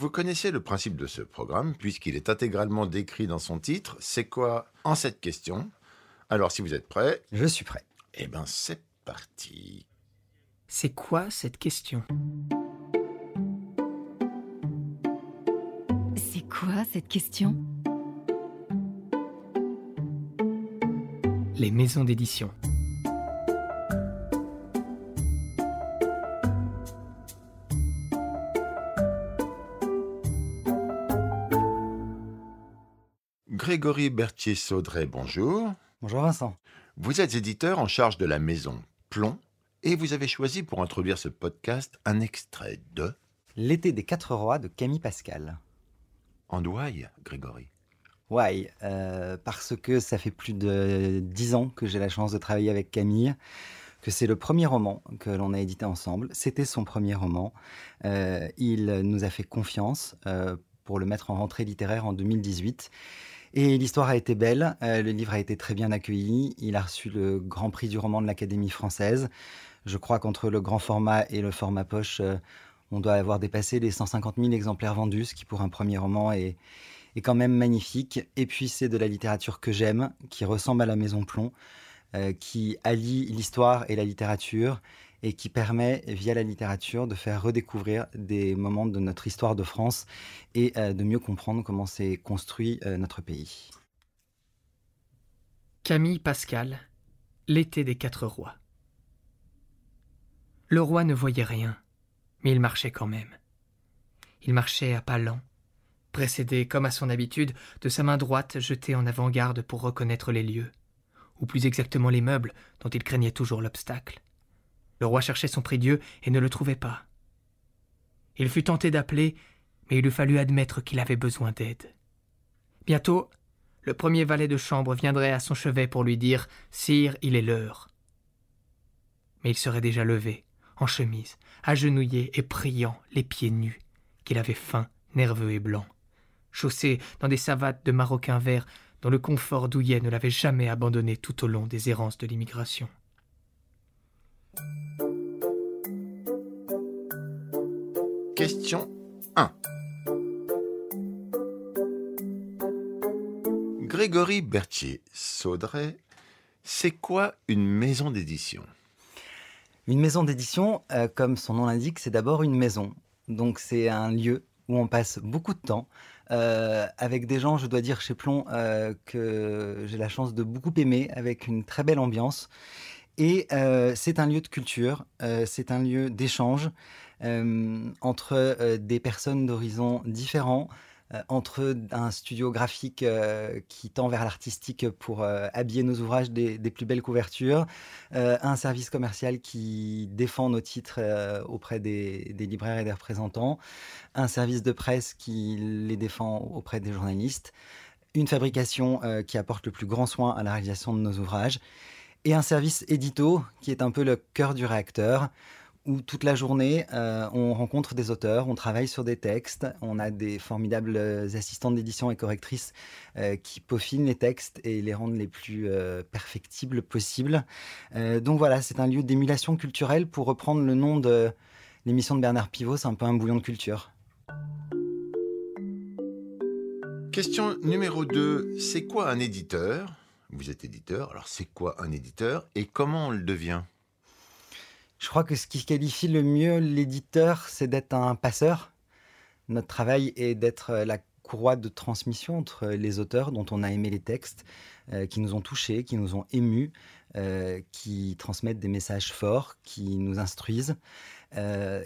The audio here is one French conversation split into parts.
Vous connaissez le principe de ce programme, puisqu'il est intégralement décrit dans son titre. C'est quoi en cette question? Alors, si vous êtes prêts, Je suis prêt. eh ben c'est parti. C'est quoi cette question? C'est quoi cette question? Les maisons d'édition. Grégory Berthier-Saudray, bonjour. Bonjour Vincent. Vous êtes éditeur en charge de la maison Plomb et vous avez choisi pour introduire ce podcast un extrait de L'été des quatre rois de Camille Pascal. En douaille, Grégory. Ouais, euh, parce que ça fait plus de dix ans que j'ai la chance de travailler avec Camille, que c'est le premier roman que l'on a édité ensemble. C'était son premier roman. Euh, il nous a fait confiance euh, pour le mettre en rentrée littéraire en 2018. Et l'histoire a été belle, euh, le livre a été très bien accueilli, il a reçu le grand prix du roman de l'Académie française. Je crois qu'entre le grand format et le format poche, euh, on doit avoir dépassé les 150 000 exemplaires vendus, ce qui pour un premier roman est, est quand même magnifique. Et puis c'est de la littérature que j'aime, qui ressemble à la Maison Plomb, euh, qui allie l'histoire et la littérature et qui permet, via la littérature, de faire redécouvrir des moments de notre histoire de France et euh, de mieux comprendre comment s'est construit euh, notre pays. Camille Pascal, L'été des quatre rois. Le roi ne voyait rien, mais il marchait quand même. Il marchait à pas lents, précédé, comme à son habitude, de sa main droite jetée en avant-garde pour reconnaître les lieux, ou plus exactement les meubles dont il craignait toujours l'obstacle. Le roi cherchait son prie-dieu et ne le trouvait pas. Il fut tenté d'appeler, mais il eût fallu admettre qu'il avait besoin d'aide. Bientôt, le premier valet de chambre viendrait à son chevet pour lui dire Sire, il est l'heure. Mais il serait déjà levé, en chemise, agenouillé et priant, les pieds nus, qu'il avait faim, nerveux et blanc, chaussé dans des savates de maroquin vert dont le confort douillet ne l'avait jamais abandonné tout au long des errances de l'immigration. Question 1. Grégory Berthier-Saudray, c'est quoi une maison d'édition? Une maison d'édition, euh, comme son nom l'indique, c'est d'abord une maison. Donc c'est un lieu où on passe beaucoup de temps euh, avec des gens, je dois dire chez Plomb, euh, que j'ai la chance de beaucoup aimer, avec une très belle ambiance. Et euh, c'est un lieu de culture, euh, c'est un lieu d'échange euh, entre des personnes d'horizons différents, entre un studio graphique qui tend vers l'artistique pour habiller nos ouvrages des, plus belles couvertures, un service commercial qui défend nos titres auprès des, libraires et des représentants, un service de presse qui les défend auprès des journalistes, une fabrication qui apporte le plus grand soin à la réalisation de nos ouvrages, et un service édito qui est un peu le cœur du réacteur, où toute la journée, euh, on rencontre des auteurs, on travaille sur des textes, on a des formidables assistantes d'édition et correctrices euh, qui peaufinent les textes et les rendent les plus euh, perfectibles possibles. Donc voilà, c'est un lieu d'émulation culturelle, pour reprendre le nom de l'émission de Bernard Pivot, c'est un peu un bouillon de culture. Question numéro 2. C'est quoi un éditeur? Vous êtes éditeur, alors c'est quoi un éditeur et comment on le devient? Je crois que ce qui qualifie le mieux l'éditeur, c'est d'être un passeur. Notre travail est d'être euh, la courroie de transmission entre les auteurs dont on a aimé les textes, euh, qui nous ont touchés, qui nous ont émus, euh, qui transmettent des messages forts, qui nous instruisent.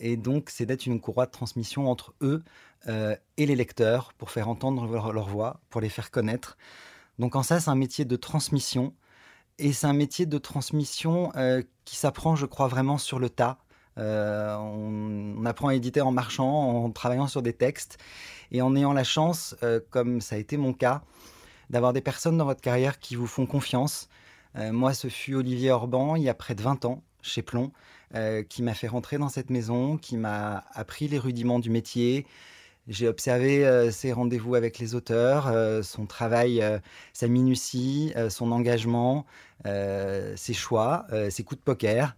Et donc, c'est d'être une courroie de transmission entre eux et les lecteurs pour faire entendre leur voix, pour les faire connaître. Donc, en ça, c'est un métier de transmission. Et c'est un métier de transmission euh, qui s'apprend, je crois, vraiment sur le tas. Euh, on, apprend à éditer en marchant, en travaillant sur des textes et en ayant la chance, euh, comme ça a été mon cas, d'avoir des personnes dans votre carrière qui vous font confiance. Moi, ce fut Olivier Orban, il y a près de 20 ans, chez Plomb, qui m'a fait rentrer dans cette maison, qui m'a appris les rudiments du métier. J'ai observé euh, ses rendez-vous avec les auteurs, euh, son travail, euh, sa minutie, son engagement, ses choix, ses coups de poker.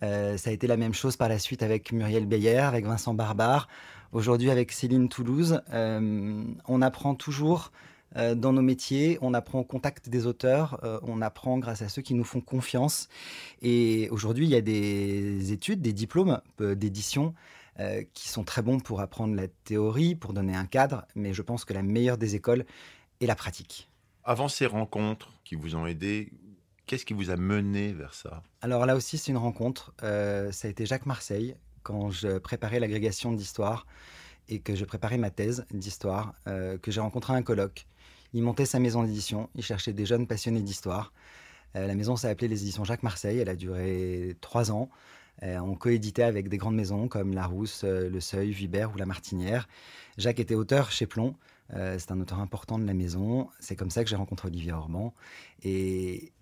Ça a été la même chose par la suite avec Muriel Beyer, avec Vincent Barbare. Aujourd'hui, avec Céline Toulouse, on apprend toujours dans nos métiers, on apprend au contact des auteurs, on apprend grâce à ceux qui nous font confiance. Et aujourd'hui, il y a des études, des diplômes d'édition qui sont très bons pour apprendre la théorie, pour donner un cadre, mais je pense que la meilleure des écoles est la pratique. Avant ces rencontres qui vous ont aidé, qu'est-ce qui vous a mené vers ça? Alors là aussi, c'est une rencontre. ça a été Jacques Marseille quand je préparais l'agrégation d'histoire et que je préparais ma thèse d'histoire, euh, que j'ai rencontré un colloque. Il montait sa maison d'édition, il cherchait des jeunes passionnés d'histoire. Euh, la maison s'est appelée les éditions Jacques Marseille, elle a duré trois ans. Euh, on coéditait avec des grandes maisons comme Larousse, Le Seuil, Vibert ou La Martinière. Jacques était auteur chez Plomb, c'est un auteur important de la maison. C'est comme ça que j'ai rencontré Olivier Orban. Et,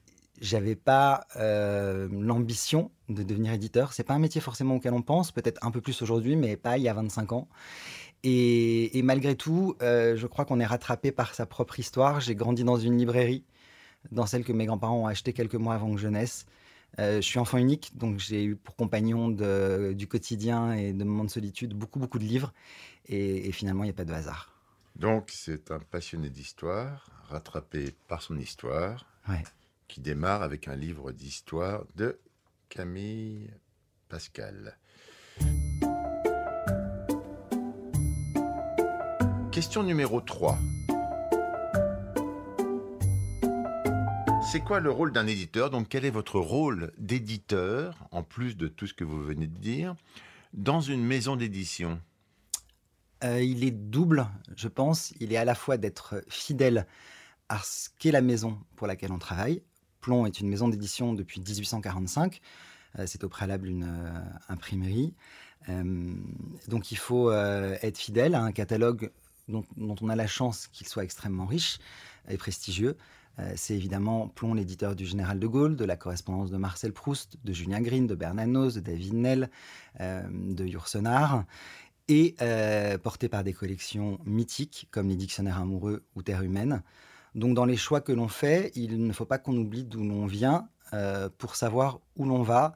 j'avais pas euh, l'ambition de devenir éditeur. C'est pas un métier forcément auquel on pense, peut-être un peu plus aujourd'hui, mais pas il y a 25 ans. Et, malgré tout, euh, je crois qu'on est rattrapé par sa propre histoire. J'ai grandi dans une librairie, dans celle que mes grands-parents ont achetée quelques mois avant que je naisse. Euh, je suis enfant unique, donc j'ai eu pour compagnon du quotidien et de moments de solitude beaucoup, beaucoup de livres. Et, et finalement, il n'y a pas de hasard. Donc, c'est un passionné d'histoire, rattrapé par son histoire. Ouais qui démarre avec un livre d'histoire de Camille Pascal. Question numéro 3. C'est quoi le rôle d'un éditeur? Donc quel est votre rôle d'éditeur, en plus de tout ce que vous venez de dire, dans une maison d'édition? Euh, Il est double, je pense. Il est à la fois d'être fidèle à ce qu'est la maison pour laquelle on travaille, Plomb est une maison d'édition depuis 1845. Euh, c'est au préalable une euh, imprimerie. Donc il faut être fidèle à un catalogue dont, on a la chance qu'il soit extrêmement riche et prestigieux. C'est évidemment Plomb, l'éditeur du Général de Gaulle, de la correspondance de Marcel Proust, de Julien Green, de Bernanos, de David Nell, de Yourcenar, et porté par des collections mythiques comme les Dictionnaires amoureux ou Terre humaine. Donc dans les choix que l'on fait, il ne faut pas qu'on oublie d'où l'on vient euh, pour savoir où l'on va.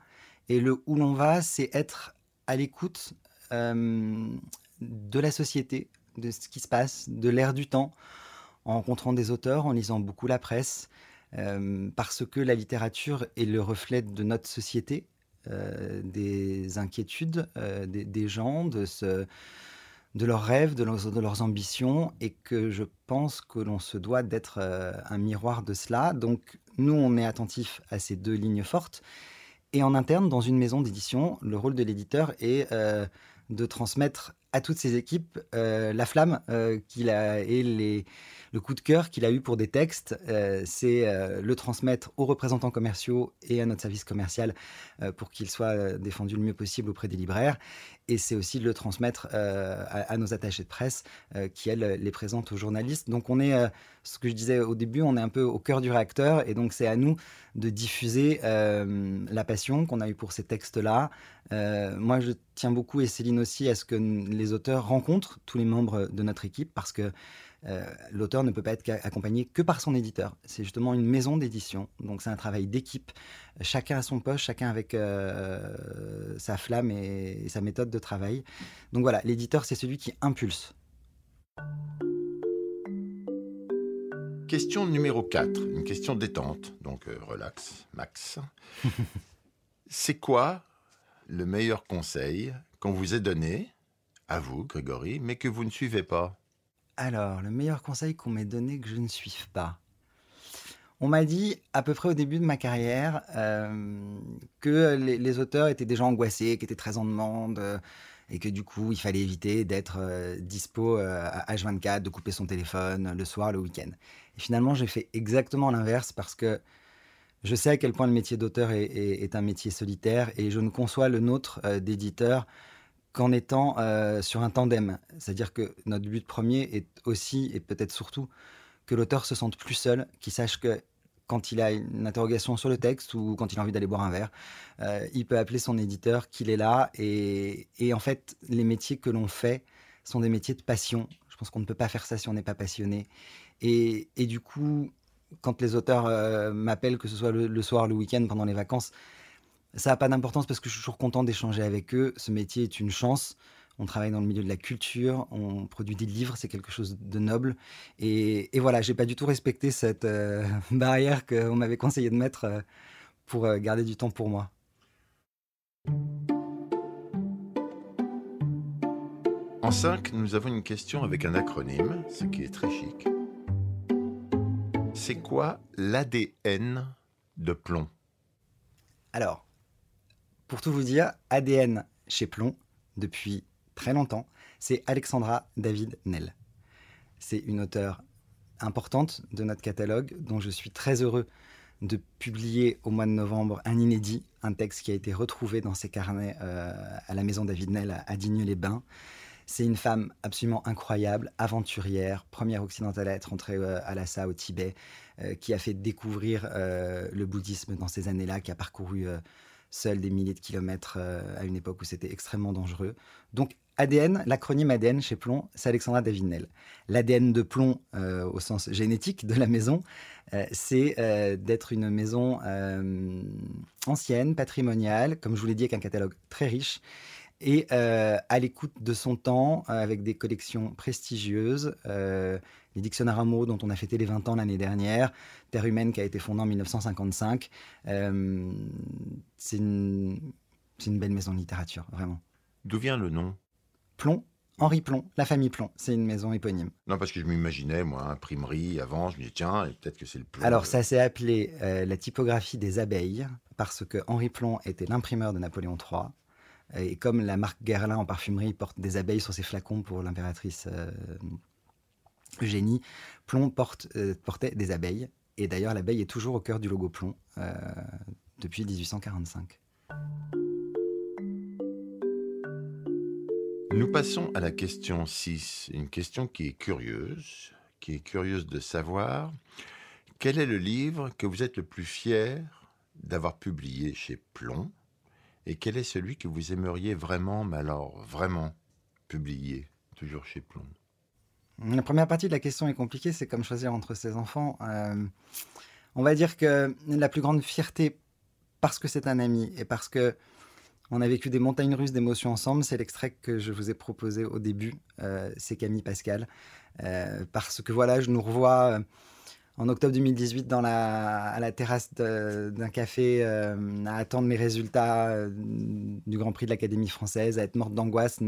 Et le où l'on va, c'est être à l'écoute euh, de la société, de ce qui se passe, de l'air du temps, en rencontrant des auteurs, en lisant beaucoup la presse, euh, parce que la littérature est le reflet de notre société, des inquiétudes des, des, gens, de leurs rêves, de leurs, ambitions, et que je pense que l'on se doit d'être euh, un miroir de cela. Donc nous, on est attentif à ces deux lignes fortes. Et en interne, dans une maison d'édition, le rôle de l'éditeur est euh, de transmettre à toutes ces équipes euh, la flamme qu'il a et les, le coup de cœur qu'il a eu pour des textes, euh, c'est euh, le transmettre aux représentants commerciaux et à notre service commercial euh, pour qu'il soit défendu le mieux possible auprès des libraires. Et c'est aussi de le transmettre à, nos attachés de presse qui, elles, les présentent aux journalistes. Donc on est, ce que je disais au début, on est un peu au cœur du réacteur. Et donc c'est à nous de diffuser la passion qu'on a eue pour ces textes-là. moi, je tiens beaucoup, et Céline aussi, à ce que les auteurs rencontrent tous les membres de notre équipe parce que euh, l'auteur ne peut pas être accompagné que par son éditeur. C'est justement une maison d'édition, donc c'est un travail d'équipe. Chacun à son poste, chacun avec euh, sa flamme et, sa méthode de travail. Donc voilà, l'éditeur, c'est celui qui impulse. Question numéro 4, une question détente, donc euh, relax, max. c'est quoi le meilleur conseil qu'on vous ait donné, à vous, Grégory, mais que vous ne suivez pas? Alors, le meilleur conseil qu'on m'ait donné que je ne suive pas. On m'a dit, à peu près au début de ma carrière, euh, que les, auteurs étaient déjà angoissés, qu'ils étaient très en demande, euh, et que du coup, il fallait éviter d'être euh, dispo à H24, de couper son téléphone le soir, le week-end. Et finalement, j'ai fait exactement l'inverse parce que je sais à quel point le métier d'auteur est, un métier solitaire, et je ne conçois le nôtre d'éditeur qu'en étant euh, sur un tandem. C'est-à-dire que notre but premier est aussi, et peut-être surtout, que l'auteur se sente plus seul, qu'il sache que quand il a une interrogation sur le texte ou quand il a envie d'aller boire un verre, euh, il peut appeler son éditeur, qu'il est là. Et, en fait, les métiers que l'on fait sont des métiers de passion. Je pense qu'on ne peut pas faire ça si on n'est pas passionné. Et, du coup, quand les auteurs euh, m'appellent, que ce soit le, le soir, le week-end, pendant les vacances, ça n'a pas d'importance parce que je suis toujours content d'échanger avec eux. Ce métier est une chance. on travaille dans le milieu de la culture, on produit des livres, c'est quelque chose de noble. Et, et voilà, j'ai pas du tout respecté cette euh, barrière qu'on m'avait conseillé de mettre euh, pour euh, garder du temps pour moi. En 5, nous avons une question avec un acronyme, ce qui est très chic. C'est quoi l'ADN de plomb? Alors, pour tout vous dire, ADN chez Plomb, depuis très longtemps, c'est Alexandra David Nell. C'est une auteure importante de notre catalogue dont je suis très heureux de publier au mois de novembre un inédit, un texte qui a été retrouvé dans ses carnets euh, à la maison David Nell à, Digne-les-Bains. C'est une femme absolument incroyable, aventurière, première occidentale à être entrée euh, à Lhasa au Tibet, euh, qui a fait découvrir le bouddhisme dans ces années-là, qui a parcouru seule des milliers de kilomètres euh, à une époque où c'était extrêmement dangereux. Donc ADN, l'acronyme ADN chez Plomb, c'est Alexandra Davinel. L'ADN de Plomb, euh, au sens génétique de la maison, euh, c'est d'être une maison ancienne, patrimoniale, comme je vous l'ai dit, avec un catalogue très riche, et à l'écoute de son temps, avec des collections prestigieuses, les dictionnaires à mots dont on a fêté les 20 ans l'année dernière, Terre humaine qui a été fondée en 1955. Euh, c'est une, c'est une belle maison de littérature, vraiment. D'où vient le nom? Plomb, Henri Plomb, la famille Plomb, c'est une maison éponyme. Non, parce que je m'imaginais, moi, imprimerie avant, je me disais, tiens, peut-être que c'est le plomb. Alors ça s'est appelé euh, la typographie des abeilles, parce que Henri Plomb était l'imprimeur de Napoléon III. Et comme la marque Guerlain en parfumerie porte des abeilles sur ses flacons pour l'impératrice euh, Eugénie, Plomb porte, euh, portait des abeilles. Et d'ailleurs, l'abeille est toujours au cœur du logo Plomb euh, depuis 1845. Nous passons à la question 6, une question qui est curieuse, qui est curieuse de savoir quel est le livre que vous êtes le plus fier d'avoir publié chez Plomb et quel est celui que vous aimeriez vraiment, mais alors vraiment, publier, toujours chez Plomb? La première partie de la question est compliquée, c'est comme choisir entre ses enfants. Euh, on va dire que la plus grande fierté, parce que c'est un ami et parce que on a vécu des montagnes russes d'émotions ensemble, c'est l'extrait que je vous ai proposé au début, euh, c'est Camille Pascal. Euh, parce que voilà, je nous revois en octobre 2018 dans la, à la terrasse d'un café à attendre mes résultats du Grand Prix de l'Académie française, à être morte d'angoisse.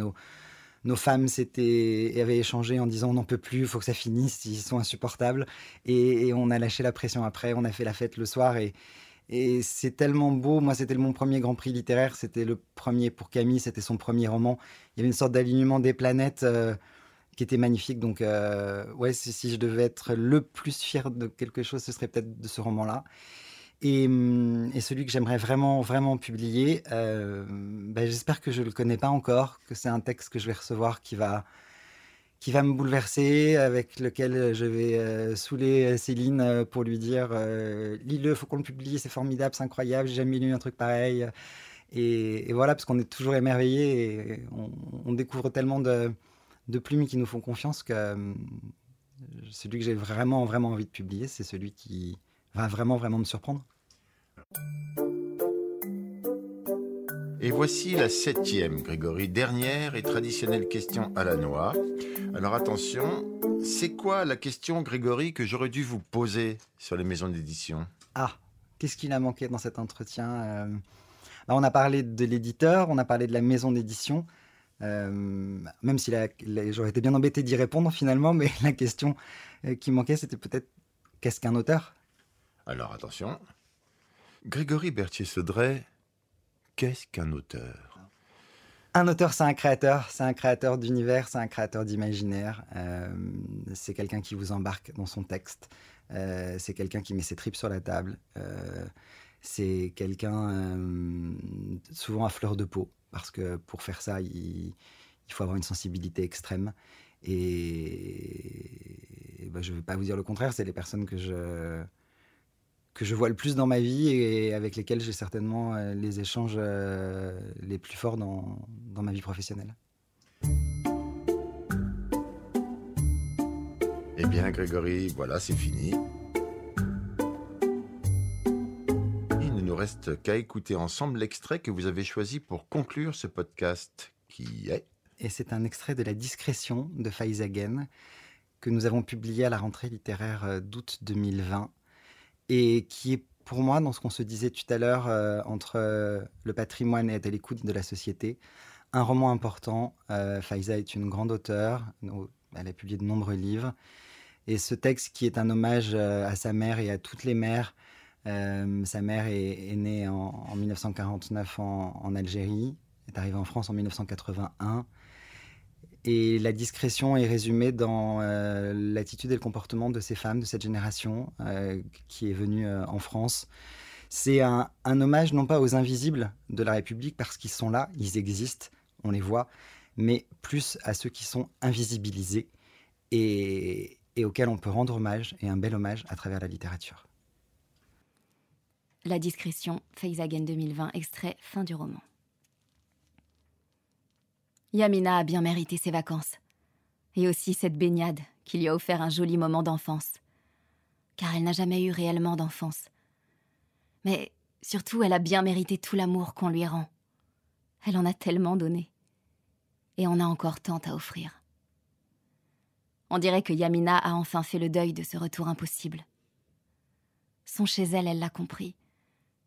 Nos femmes s'étaient avaient échangé en disant on n'en peut plus, il faut que ça finisse, ils sont insupportables. Et, et on a lâché la pression après, on a fait la fête le soir et, et c'est tellement beau. Moi, c'était mon premier Grand Prix littéraire, c'était le premier pour Camille, c'était son premier roman. Il y avait une sorte d'alignement des planètes euh, qui était magnifique. Donc, euh, ouais, si, si je devais être le plus fier de quelque chose, ce serait peut-être de ce roman-là. Et, hum, et celui que j'aimerais vraiment, vraiment publier, euh, ben, j'espère que je ne le connais pas encore, que c'est un texte que je vais recevoir qui va, qui va me bouleverser, avec lequel je vais euh, saouler Céline euh, pour lui dire euh, lis-le, faut qu'on le publie, c'est formidable, c'est incroyable, j'ai jamais lu un truc pareil. Et, voilà, parce qu'on est toujours émerveillé et on, découvre tellement de, plumes qui nous font confiance que euh, celui que j'ai vraiment, vraiment envie de publier, c'est celui qui va vraiment, vraiment me surprendre. Et voici la septième, Grégory, dernière et traditionnelle question à la noix. Alors attention, c'est quoi la question, Grégory, que j'aurais dû vous poser sur les maisons d'édition? Ah, qu'est-ce qu'il a manqué dans cet entretien Euh, bah, On a parlé de l'éditeur, on a parlé de la maison d'édition. Euh, même si j'aurais été bien embêté d'y répondre finalement, mais la question euh, qui manquait, c'était peut-être qu'est-ce qu'un auteur? Alors attention, Grégory Berthier-Saudret, qu'est-ce qu'un auteur? Un auteur, c'est un créateur, c'est un créateur d'univers, c'est un créateur d'imaginaire. Euh, c'est quelqu'un qui vous embarque dans son texte. Euh, c'est quelqu'un qui met ses tripes sur la table. Euh, c'est quelqu'un souvent à fleur de peau, parce que pour faire ça, il, faut avoir une sensibilité extrême. Et, et ben, je ne vais pas vous dire le contraire, c'est les personnes que je, que je vois le plus dans ma vie et avec lesquelles j'ai certainement euh, les échanges euh, les plus forts dans, dans ma vie professionnelle. Eh bien, Grégory, voilà, c'est fini. Il ne nous reste qu'à écouter ensemble l'extrait que vous avez choisi pour conclure ce podcast, qui est et c'est un extrait de La discrétion de Faizagen que nous avons publié à la rentrée littéraire euh, d'août 2020 et qui est pour moi, dans ce qu'on se disait tout à l'heure euh, entre euh, le patrimoine et être à l'écoute de la société, un roman important. Euh, Faiza est une grande auteure, elle a publié de nombreux livres. Et ce texte qui est un hommage à sa mère et à toutes les mères, sa mère est, née en, 1949 en, en Algérie, est arrivée en France en 1981. Et la discrétion est résumée dans euh, l'attitude et le comportement de ces femmes de cette génération euh, qui est venue euh, en France. C'est un, hommage non pas aux invisibles de la République parce qu'ils sont là, ils existent, on les voit, mais plus à ceux qui sont invisibilisés et, et auxquels on peut rendre hommage et un bel hommage à travers la littérature. La discrétion, Feisagen 2020, extrait fin du roman. Yamina a bien mérité ses vacances. Et aussi cette baignade qui lui a offert un joli moment d'enfance. Car elle n'a jamais eu réellement d'enfance. Mais surtout, elle a bien mérité tout l'amour qu'on lui rend. Elle en a tellement donné. Et on a encore tant à offrir. On dirait que Yamina a enfin fait le deuil de ce retour impossible. Son chez elle, elle l'a compris.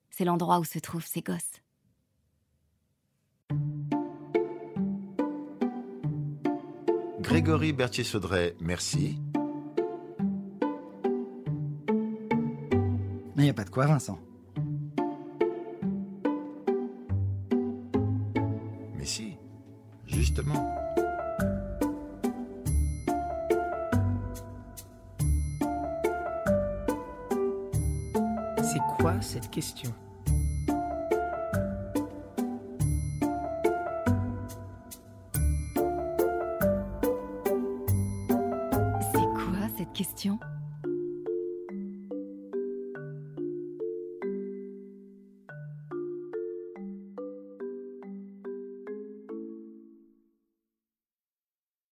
C'est l'endroit où se trouvent ses gosses. Grégory Berthier-Saudret, merci. Mais il n'y a pas de quoi, Vincent. Mais si, justement. C'est quoi cette question question?